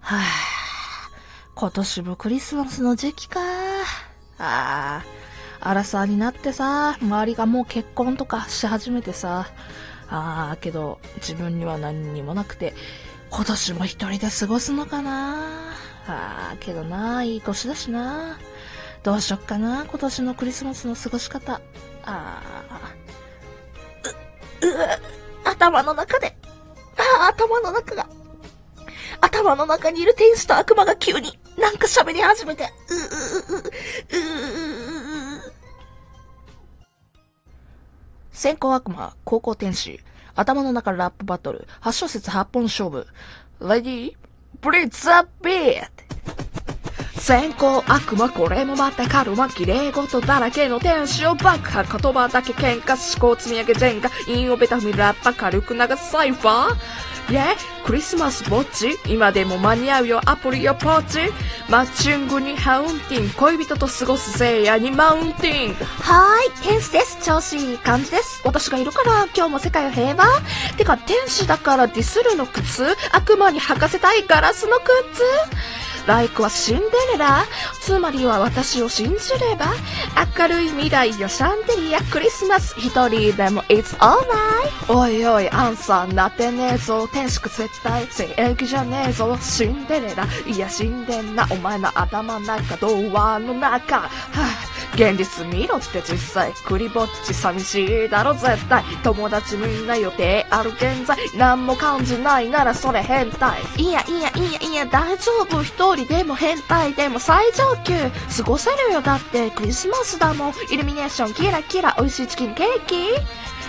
はぁ、今年もクリスマスの時期か。ああ、アラサーになってさ、周りがもう結婚とかし始めてさ、ああ、けど自分には何にもなくて、今年も一人で過ごすのかな。ああ、けどな、いい年だしな。どうしよっかな、今年のクリスマスの過ごし方。ああ、う、う、頭の中で、ああ、頭の中が、頭の中にいる天使と悪魔が急になんか喋り始めて、う、う、う、う、う、う、先行悪魔、高校天使、頭の中ラップバトル、8小節8本勝負、レディー、ブリッツアビー先行悪魔これもまたカルマ綺麗事だらけの天使を爆破。言葉だけ喧嘩思考積み上げ全が陰をベタ踏みラッパ軽く流すサイファー。イェクリスマスぼっち今でも間に合うよアプリよポーチ？マッチングにハウンティン恋人と過ごすせいやにマウンティン。はーい天使です。調子いい感じです。私がいるから今日も世界は平和？てか天使だからディスるの靴悪魔に履かせたいガラスの靴ライクはシンデレラつまりは私を信じれば明るい未来よシャンデリアクリスマス一人でも It's alright おいおいアンサーなってねえぞ。天使絶対正義じゃねえぞ。シンデレラいや死んでんな。お前の頭の中童話の中。はぁ。現実見ろって実際クリぼっち寂しいだろ絶対。友達みんな予定ある現在。何も感じないならそれ変態。いやいやいやいや大丈夫。一人でも変態でも最上級。過ごせるよ。だってクリスマスだもん。イルミネーション。キラキラ。美味しいチキンケーキ。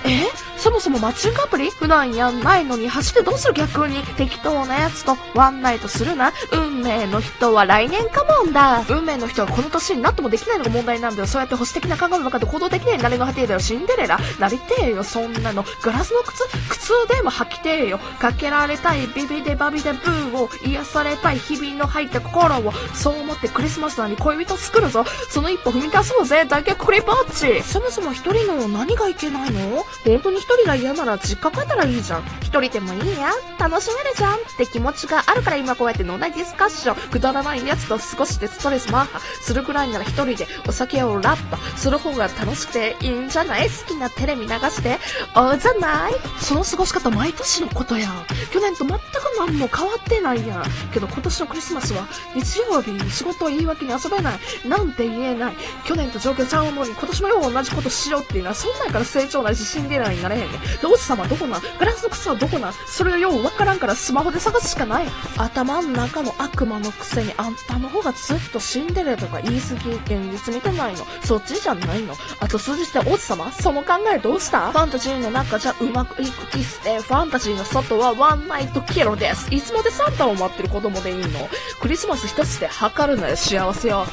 え？そそもマッチングアプリ普段やんないのに走ってどうする逆に適当なやつとワンナイトするな。運命の人は来年かもんだ。運命の人はこの年になってもできないのが問題なんだよ。そうやって保守的な考えの中で行動できない。慣れの果てだよ。シンデレラなりてえよ。そんなの。ガラスの靴。靴でも履きてえよ。かけられたいビビデバビデブーを癒されたい。日々の入った心を。そう思ってクリスマスなのに恋人作るぞ。その一歩踏み出そうぜ。だけクリぼっちそもそも一人の何がいけないの？本当に一人が嫌なら実家帰ったらいいじゃん。一人でもいいや。楽しめるじゃんって気持ちがあるから今こうやって脳内ディスカッション。くだらないやつと少しでストレスマッハするぐらいなら一人でお酒をラッパする方が楽しくていいんじゃない？好きなテレビ流して。おじゃない？その過ごし方毎年のことや。去年と全く何も変わってないやん。けど今年のクリスマスは日曜日に仕事を言い訳に遊べない。なんて言えない。去年と状況ちゃうのに今年もよう同じことしようっていうのはそんなんから成長ないしシンデレラになれへんね。王子様どこなんガラスの靴はどこなんそれがようわからんからスマホで探すしかない。頭の中の悪魔のくせにあんたの方がずっとシンデレラとか言い過ぎ、現実見てないの。そっちじゃないの。あと数字って王子様その考えどうした？ファンタジーの中じゃうまくいくキスで、ファンタジーの外はワンナイトキロです。いつまでサンタを待ってる子供でいいの？クリスマス一つで測るなよ幸せよ。